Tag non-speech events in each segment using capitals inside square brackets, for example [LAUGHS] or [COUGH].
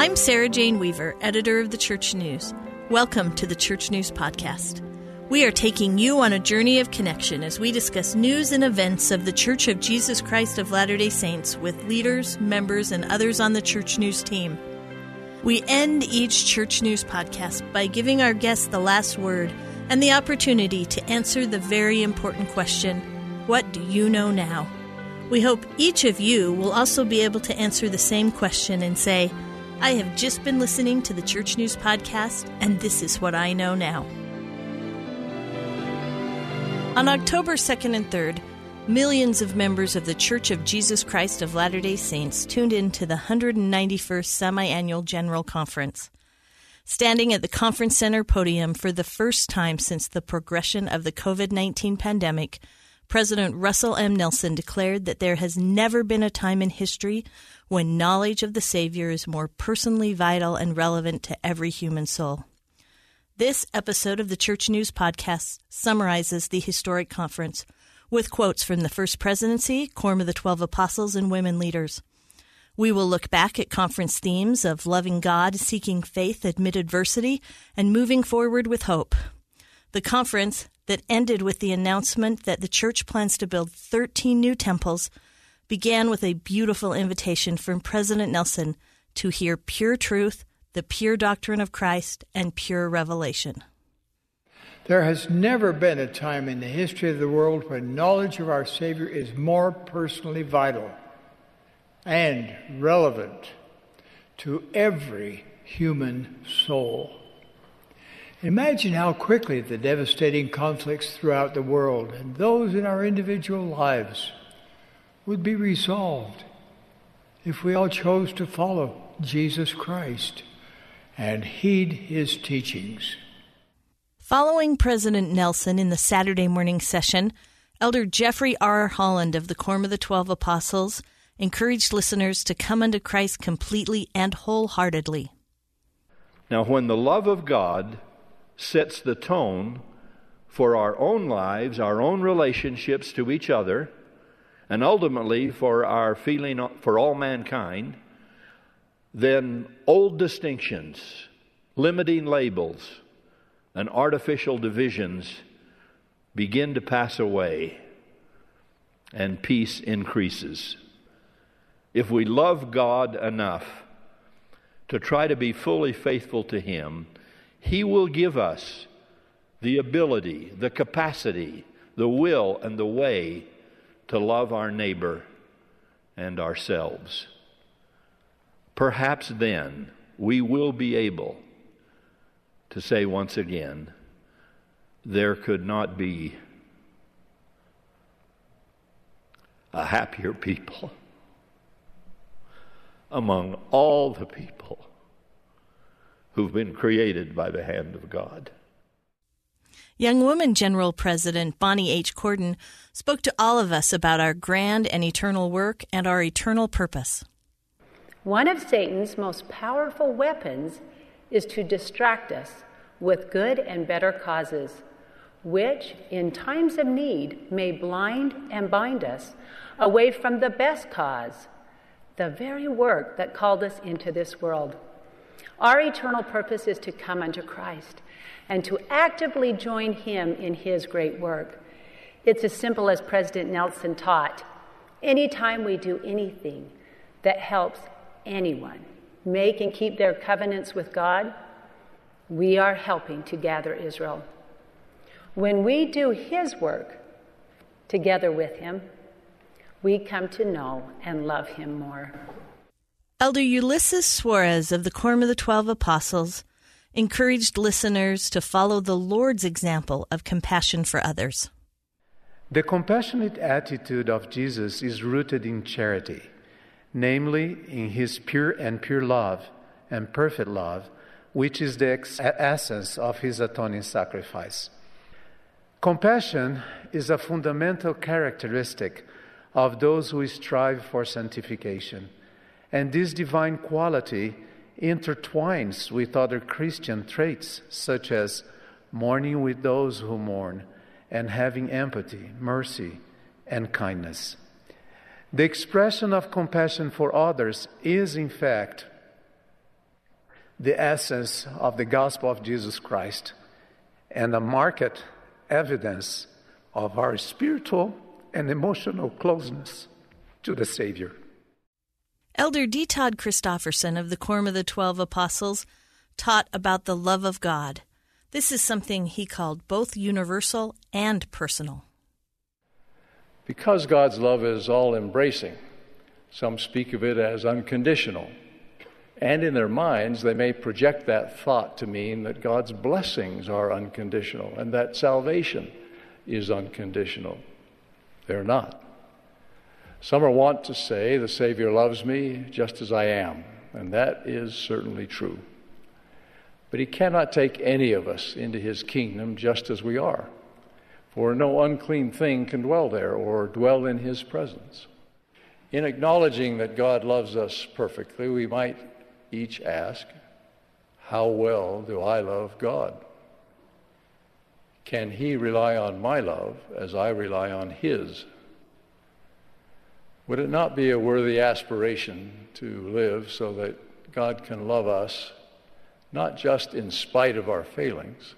I'm Sarah Jane Weaver, editor of the Church News. Welcome to the Church News Podcast. We are taking you on a journey of connection as we discuss news and events of the Church of Jesus Christ of Latter day Saints with leaders, members, and others on the Church News team. We end each Church News podcast by giving our guests the last word and the opportunity to answer the very important question What do you know now? We hope each of you will also be able to answer the same question and say, I have just been listening to the Church News Podcast, and this is what I know now. On October 2nd and 3rd, millions of members of the Church of Jesus Christ of Latter day Saints tuned in to the 191st Semi Annual General Conference. Standing at the conference center podium for the first time since the progression of the COVID 19 pandemic, President Russell M. Nelson declared that there has never been a time in history when knowledge of the Savior is more personally vital and relevant to every human soul. This episode of the Church News Podcast summarizes the historic conference with quotes from the First Presidency, Quorum of the Twelve Apostles, and women leaders. We will look back at conference themes of loving God, seeking faith amid adversity, and moving forward with hope. The conference that ended with the announcement that the church plans to build 13 new temples began with a beautiful invitation from President Nelson to hear pure truth, the pure doctrine of Christ, and pure revelation. There has never been a time in the history of the world when knowledge of our Savior is more personally vital and relevant to every human soul. Imagine how quickly the devastating conflicts throughout the world and those in our individual lives would be resolved if we all chose to follow Jesus Christ and heed his teachings. Following President Nelson in the Saturday morning session, Elder Jeffrey R. Holland of the Quorum of the Twelve Apostles encouraged listeners to come unto Christ completely and wholeheartedly. Now, when the love of God sets the tone for our own lives, our own relationships to each other, and ultimately for our feeling for all mankind, then old distinctions, limiting labels, and artificial divisions begin to pass away and peace increases. If we love God enough to try to be fully faithful to Him, he will give us the ability, the capacity, the will, and the way to love our neighbor and ourselves. Perhaps then we will be able to say once again, there could not be a happier [LAUGHS] people among all the people who've been created by the hand of God. Young Woman General President Bonnie H. Cordon spoke to all of us about our grand and eternal work and our eternal purpose. One of Satan's most powerful weapons is to distract us with good and better causes, which, in times of need, may blind and bind us away from the best cause, the very work that called us into this world. Our eternal purpose is to come unto Christ and to actively join Him in His great work. It's as simple as President Nelson taught. Anytime we do anything that helps anyone make and keep their covenants with God, we are helping to gather Israel. When we do His work together with Him, we come to know and love Him more. Elder Ulysses Soares of the Quorum of the Twelve Apostles encouraged listeners to follow the Lord's example of compassion for others. The compassionate attitude of Jesus is rooted in charity, namely in his pure and pure love and perfect love, which is the essence of his atoning sacrifice. Compassion is a fundamental characteristic of those who strive for sanctification. And this divine quality intertwines with other Christian traits, such as mourning with those who mourn and having empathy, mercy, and kindness. The expression of compassion for others is, in fact, the essence of the gospel of Jesus Christ and a marked evidence of our spiritual and emotional closeness to the Savior. Elder D. Todd Christofferson of the Quorum of the Twelve Apostles taught about the love of God. This is something he called both universal and personal. Because God's love is all embracing, some speak of it as unconditional. And in their minds, they may project that thought to mean that God's blessings are unconditional and that salvation is unconditional. They're not. Some are wont to say, The Savior loves me just as I am, and that is certainly true. But He cannot take any of us into His kingdom just as we are, for no unclean thing can dwell there or dwell in His presence. In acknowledging that God loves us perfectly, we might each ask, How well do I love God? Can He rely on my love as I rely on His? Would it not be a worthy aspiration to live so that God can love us not just in spite of our failings,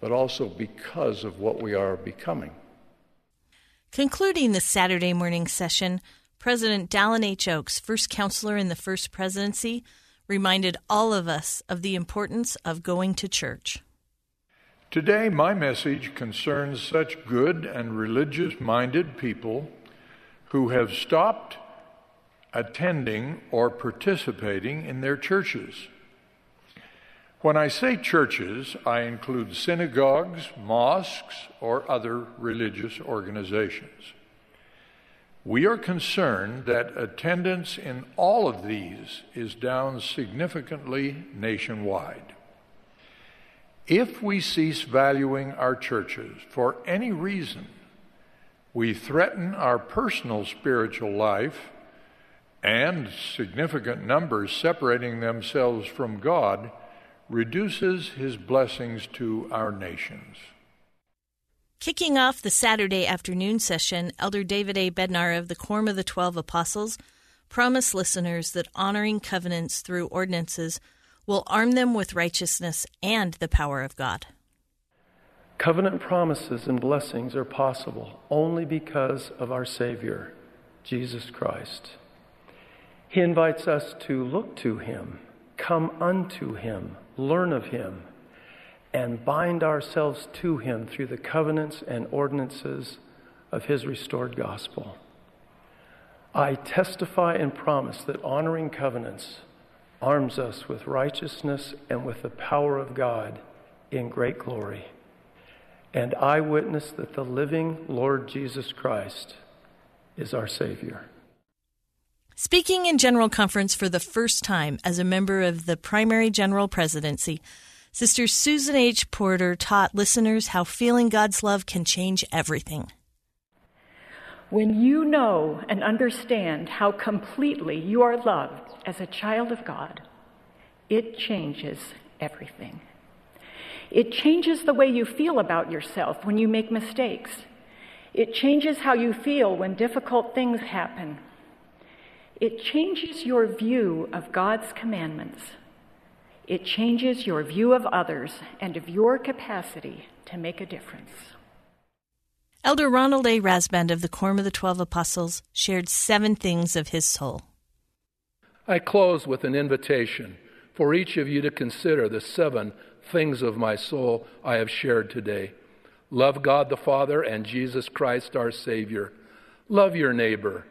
but also because of what we are becoming? Concluding the Saturday morning session, President Dallin H. Oaks, first counselor in the First Presidency, reminded all of us of the importance of going to church. Today, my message concerns such good and religious minded people who have stopped attending or participating in their churches. When I say churches, I include synagogues, mosques, or other religious organizations. We are concerned that attendance in all of these is down significantly nationwide. If we cease valuing our churches for any reason, we threaten our personal spiritual life and significant numbers separating themselves from God reduces his blessings to our nations. Kicking off the Saturday afternoon session, Elder David A. Bednar of the Quorum of the Twelve Apostles promised listeners that honoring covenants through ordinances will arm them with righteousness and the power of God. Covenant promises and blessings are possible only because of our Savior, Jesus Christ. He invites us to look to Him, come unto Him, learn of Him and bind ourselves to Him through the covenants and ordinances of His restored gospel. I testify and promise that honoring covenants arms us with righteousness and with the power of God in great glory. And I witness that the living Lord Jesus Christ is our Savior. Speaking in General Conference for the first time as a member of the Primary General Presidency, Sister Susan H. Porter taught listeners how feeling God's love can change everything. When you know and understand how completely you are loved as a child of God, it changes everything. It changes the way you feel about yourself when you make mistakes. It changes how you feel when difficult things happen. It changes your view of God's commandments it changes your view of others and of your capacity to make a difference. Elder Ronald A. Rasband of the Quorum of the Twelve Apostles shared seven things of his soul. I close with an invitation for each of you to consider the seven things of my soul I have shared today. Love God the Father and Jesus Christ our Savior. Love your neighbor.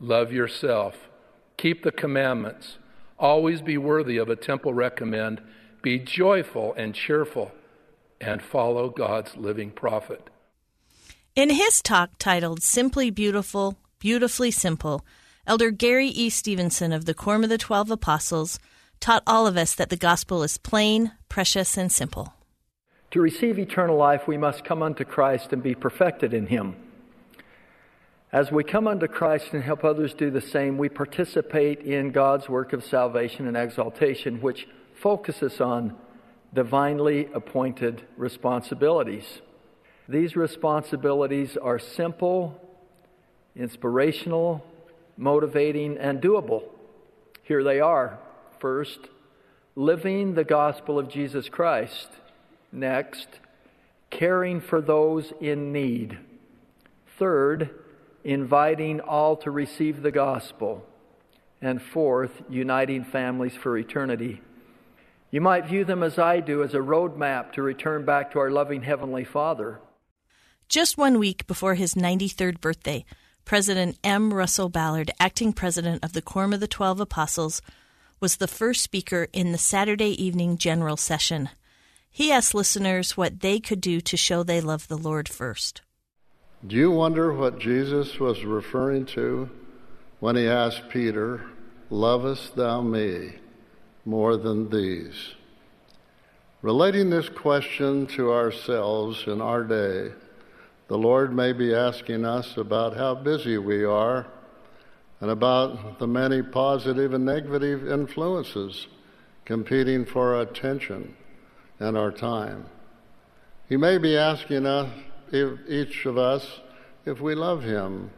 Love yourself. Keep the commandments. Always be worthy of a temple recommend. Be joyful and cheerful, and follow God's living prophet. In his talk titled Simply Beautiful, Beautifully Simple, Elder Gary E. Stevenson of the Quorum of the Twelve Apostles taught all of us that the gospel is plain, precious, and simple. To receive eternal life, we must come unto Christ and be perfected in him. As we come unto Christ and help others do the same, we participate in God's work of salvation and exaltation, which focuses on divinely appointed responsibilities. These responsibilities are simple, inspirational, motivating, and doable. Here they are. First, living the gospel of Jesus Christ. Next, caring for those in need. Third, inviting all to receive the gospel. And fourth, uniting families for eternity. You might view them as I do as a roadmap to return back to our loving Heavenly Father. Just one week before his 93rd birthday, President M. Russell Ballard, acting president of the Quorum of the Twelve Apostles, was the first speaker in the Saturday evening general session. He asked listeners what they could do to show they love the Lord first. Do you wonder what Jesus was referring to when he asked Peter, Lovest thou me more than these? Relating this question to ourselves in our day, the Lord may be asking us about how busy we are and about the many positive and negative influences competing for our attention and our time. He may be asking us, if each of us, if we love Him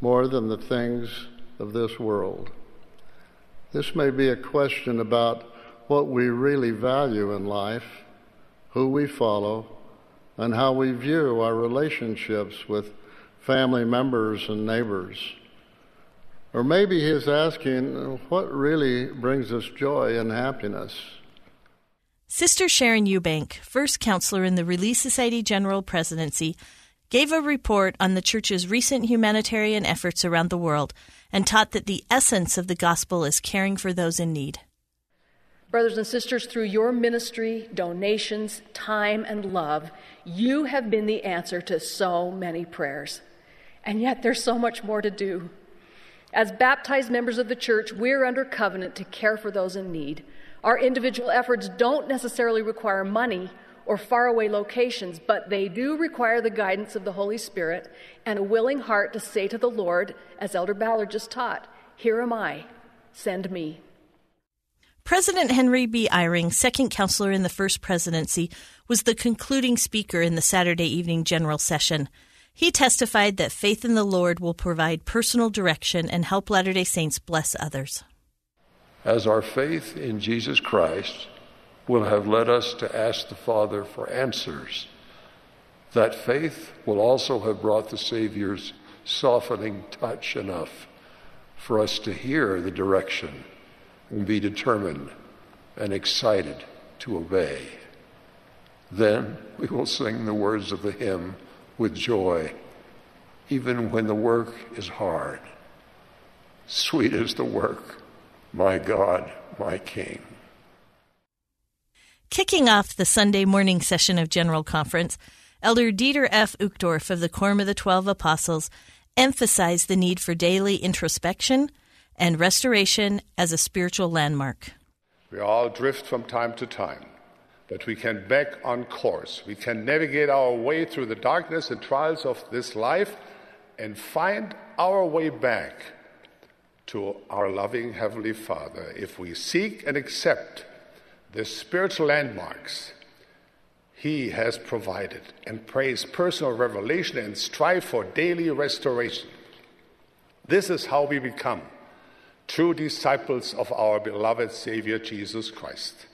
more than the things of this world. This may be a question about what we really value in life, who we follow, and how we view our relationships with family members and neighbors. Or maybe he's asking what really brings us joy and happiness. Sister Sharon Eubank, first counselor in the Relief Society General Presidency, gave a report on the Church's recent humanitarian efforts around the world and taught that the essence of the gospel is caring for those in need. Brothers and sisters, through your ministry, donations, time, and love, you have been the answer to so many prayers. And yet there's so much more to do. As baptized members of the church, we're under covenant to care for those in need. Our individual efforts don't necessarily require money or faraway locations, but they do require the guidance of the Holy Spirit and a willing heart to say to the Lord, as Elder Ballard just taught, Here am I, send me. President Henry B. Eyring, second counselor in the first presidency, was the concluding speaker in the Saturday evening general session. He testified that faith in the Lord will provide personal direction and help Latter day Saints bless others. As our faith in Jesus Christ will have led us to ask the Father for answers, that faith will also have brought the Savior's softening touch enough for us to hear the direction and be determined and excited to obey. Then we will sing the words of the hymn with joy, even when the work is hard. Sweet is the work, my God, my King. Kicking off the Sunday morning session of General Conference, Elder Dieter F. Uchtdorf of the Quorum of the Twelve Apostles emphasized the need for daily introspection and restoration as a spiritual landmark. We all drift from time to time, but we can back on course. We can navigate our way through the darkness and trials of this life and find our way back to our loving Heavenly Father if we seek and accept the spiritual landmarks He has provided and praise personal revelation and strive for daily restoration. This is how we become true disciples of our beloved Savior Jesus Christ.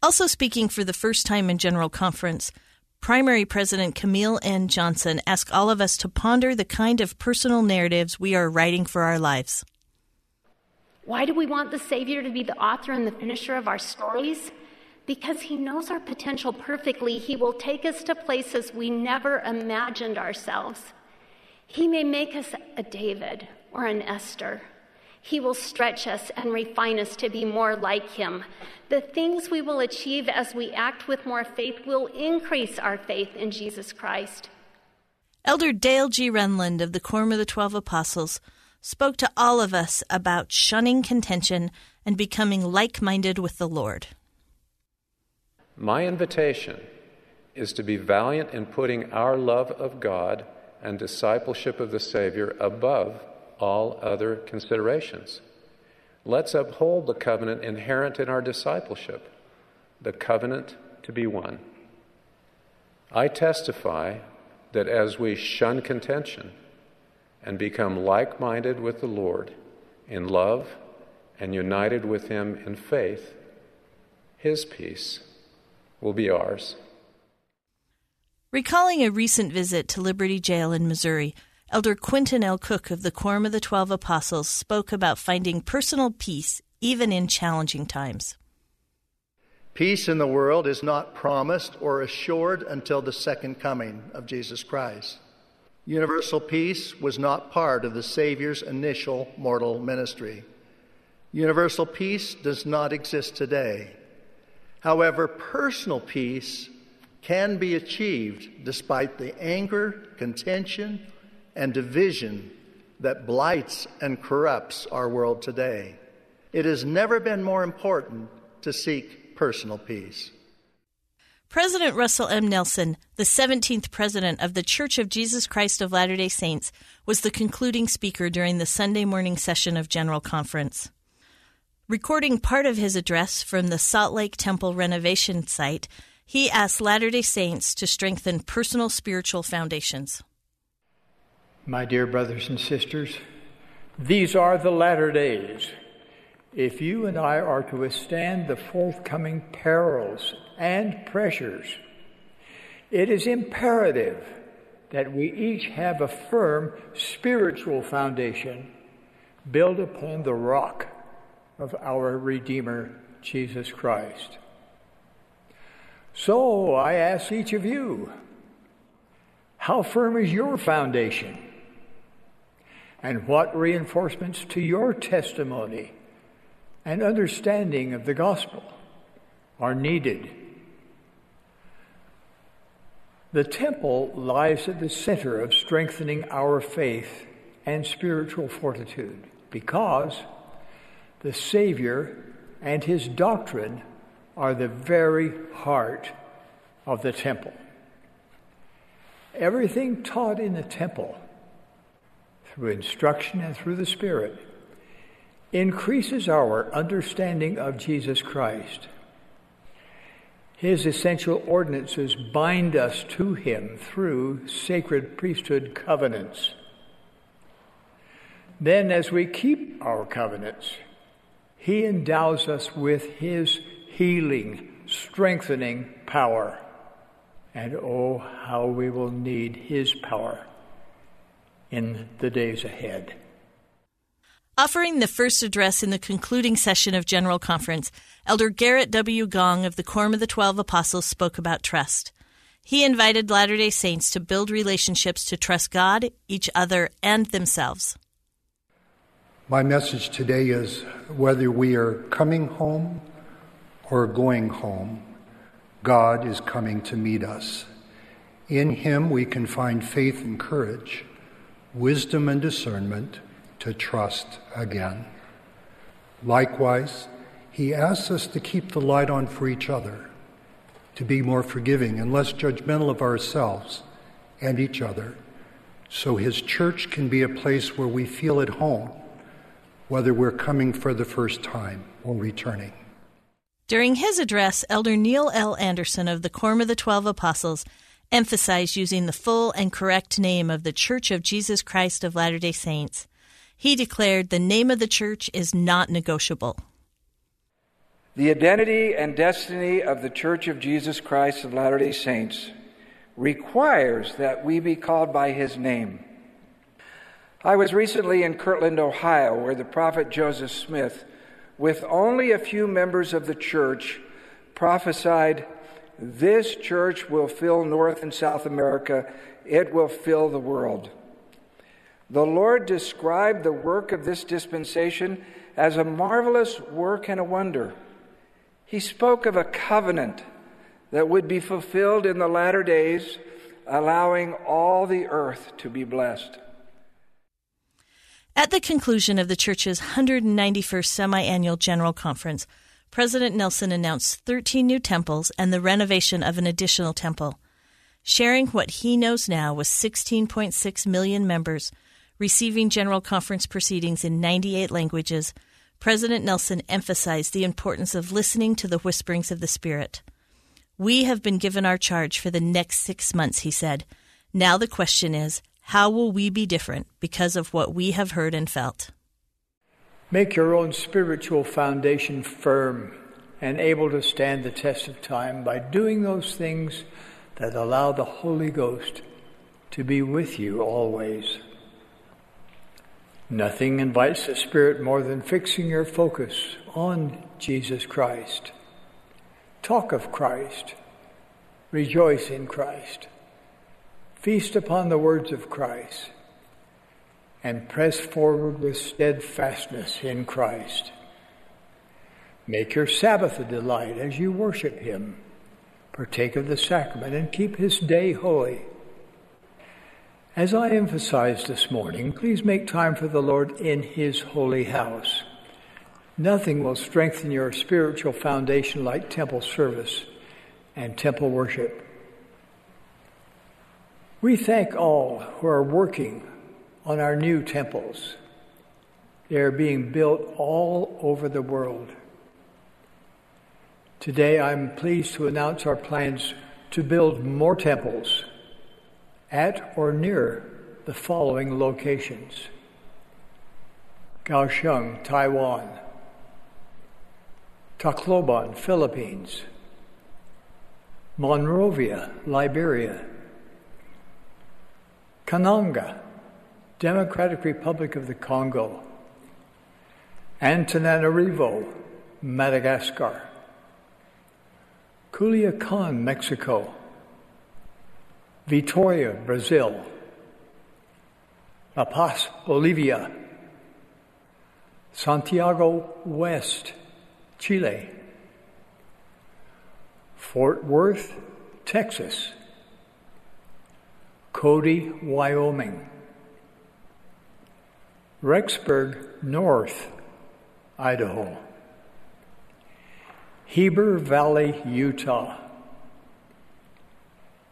Also speaking for the first time in General Conference, Primary President Camille N. Johnson asked all of us to ponder the kind of personal narratives we are writing for our lives. Why do we want the Savior to be the author and the finisher of our stories? Because He knows our potential perfectly. He will take us to places we never imagined ourselves. He may make us a David or an Esther. He will stretch us and refine us to be more like Him. The things we will achieve as we act with more faith will increase our faith in Jesus Christ. Elder Dale G. Renlund of the Quorum of the Twelve Apostles spoke to all of us about shunning contention and becoming like minded with the Lord. My invitation is to be valiant in putting our love of God and discipleship of the Savior above all other considerations. Let's uphold the covenant inherent in our discipleship, the covenant to be one. I testify that as we shun contention and become like minded with the Lord in love and united with Him in faith, His peace will be ours. Recalling a recent visit to Liberty Jail in Missouri, Elder Quentin L. Cook of the Quorum of the Twelve Apostles spoke about finding personal peace even in challenging times. Peace in the world is not promised or assured until the second coming of Jesus Christ. Universal peace was not part of the Savior's initial mortal ministry. Universal peace does not exist today. However, personal peace can be achieved despite the anger, contention, and division that blights and corrupts our world today. It has never been more important to seek personal peace. President Russell M. Nelson, the 17th president of the Church of Jesus Christ of Latter day Saints, was the concluding speaker during the Sunday morning session of General Conference. Recording part of his address from the Salt Lake Temple renovation site, he asked Latter day Saints to strengthen personal spiritual foundations. My dear brothers and sisters, these are the latter days. If you and I are to withstand the forthcoming perils and pressures, it is imperative that we each have a firm spiritual foundation built upon the rock of our Redeemer, Jesus Christ. So I ask each of you, how firm is your foundation? And what reinforcements to your testimony and understanding of the gospel are needed? The temple lies at the center of strengthening our faith and spiritual fortitude because the Savior and his doctrine are the very heart of the temple. Everything taught in the temple, through instruction and through the Spirit, increases our understanding of Jesus Christ. His essential ordinances bind us to Him through sacred priesthood covenants. Then, as we keep our covenants, he endows us with His healing, strengthening power. And oh, how we will need His power in the days ahead. Offering the first address in the concluding session of General Conference, Elder Garrett W. Gong of the Quorum of the Twelve Apostles spoke about trust. He invited Latter day Saints to build relationships to trust God, each other, and themselves. My message today is whether we are coming home or going home, God is coming to meet us. In Him we can find faith and courage, wisdom and discernment to trust again. Likewise, He asks us to keep the light on for each other, to be more forgiving and less judgmental of ourselves and each other, so His church can be a place where we feel at home whether we're coming for the first time or returning. During his address, Elder Neil L. Andersen of the Quorum of the Twelve Apostles emphasized using the full and correct name of the Church of Jesus Christ of Latter day Saints. He declared the name of the church is not negotiable. The identity and destiny of the Church of Jesus Christ of Latter day Saints requires that we be called by his name. I was recently in Kirtland, Ohio, where the prophet Joseph Smith, with only a few members of the church, prophesied, This church will fill North and South America, it will fill the world. The Lord described the work of this dispensation as a marvelous work and a wonder. He spoke of a covenant that would be fulfilled in the latter days, allowing all the earth to be blessed. At the conclusion of the church's 191st semi annual general conference, President Nelson announced 13 new temples and the renovation of an additional temple. Sharing what he knows now with 16.6 million members, receiving general conference proceedings in 98 languages, President Nelson emphasized the importance of listening to the whisperings of the Spirit. We have been given our charge for the next six months, he said. Now the question is how will we be different because of what we have heard and felt? Make your own spiritual foundation firm and able to stand the test of time by doing those things that allow the Holy Ghost to be with you always. Nothing invites the Spirit more than fixing your focus on Jesus Christ. Talk of Christ. Rejoice in Christ. Feast upon the words of Christ. And press forward with steadfastness in Christ. Make your Sabbath a delight as you worship Him. Partake of the sacrament and keep His day holy. As I emphasized this morning, please make time for the Lord in His holy house. Nothing will strengthen your spiritual foundation like temple service and temple worship. We thank all who are working on our new temples. They are being built all over the world. Today, I'm pleased to announce our plans to build more temples at or near the following locations Kaohsiung, Taiwan, Tacloban, Philippines, Monrovia, Liberia, Kananga, Democratic Republic of the Congo, Antananarivo, Madagascar, Culiacan, Mexico, Vitoria, Brazil, La Paz, Bolivia, Santiago West, Chile, Fort Worth, Texas, Cody, Wyoming, Rexburg North, Idaho, Heber Valley, Utah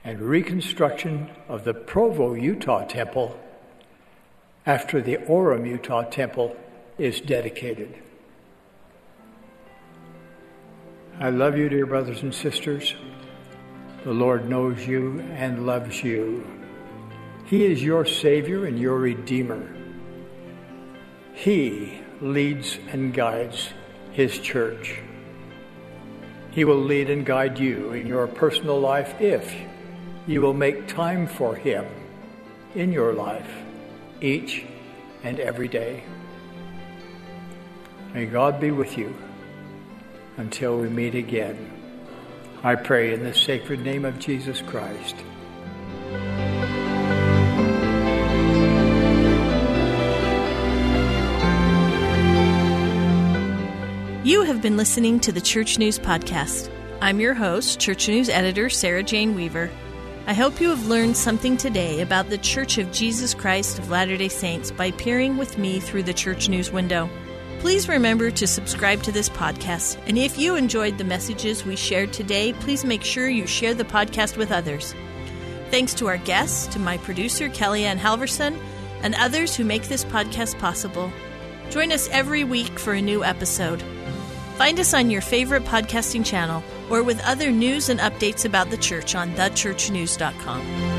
and reconstruction of the Provo, Utah temple after the Orem, Utah temple is dedicated. I love you, dear brothers and sisters. The Lord knows you and loves you. He is your Savior and your Redeemer. He leads and guides His church. He will lead and guide you in your personal life if you will make time for Him in your life each and every day. May God be with you until we meet again. I pray in the sacred name of Jesus Christ. You have been listening to the Church News Podcast. I'm your host, Church News editor Sarah Jane Weaver. I hope you have learned something today about the Church of Jesus Christ of Latter day Saints by peering with me through the Church News window. Please remember to subscribe to this podcast, and if you enjoyed the messages we shared today, please make sure you share the podcast with others. Thanks to our guests, to my producer, KellieAnn Halvorsen, and others who make this podcast possible. Join us every week for a new episode. Find us on your favorite podcasting channel or with other news and updates about the church on thechurchnews.com.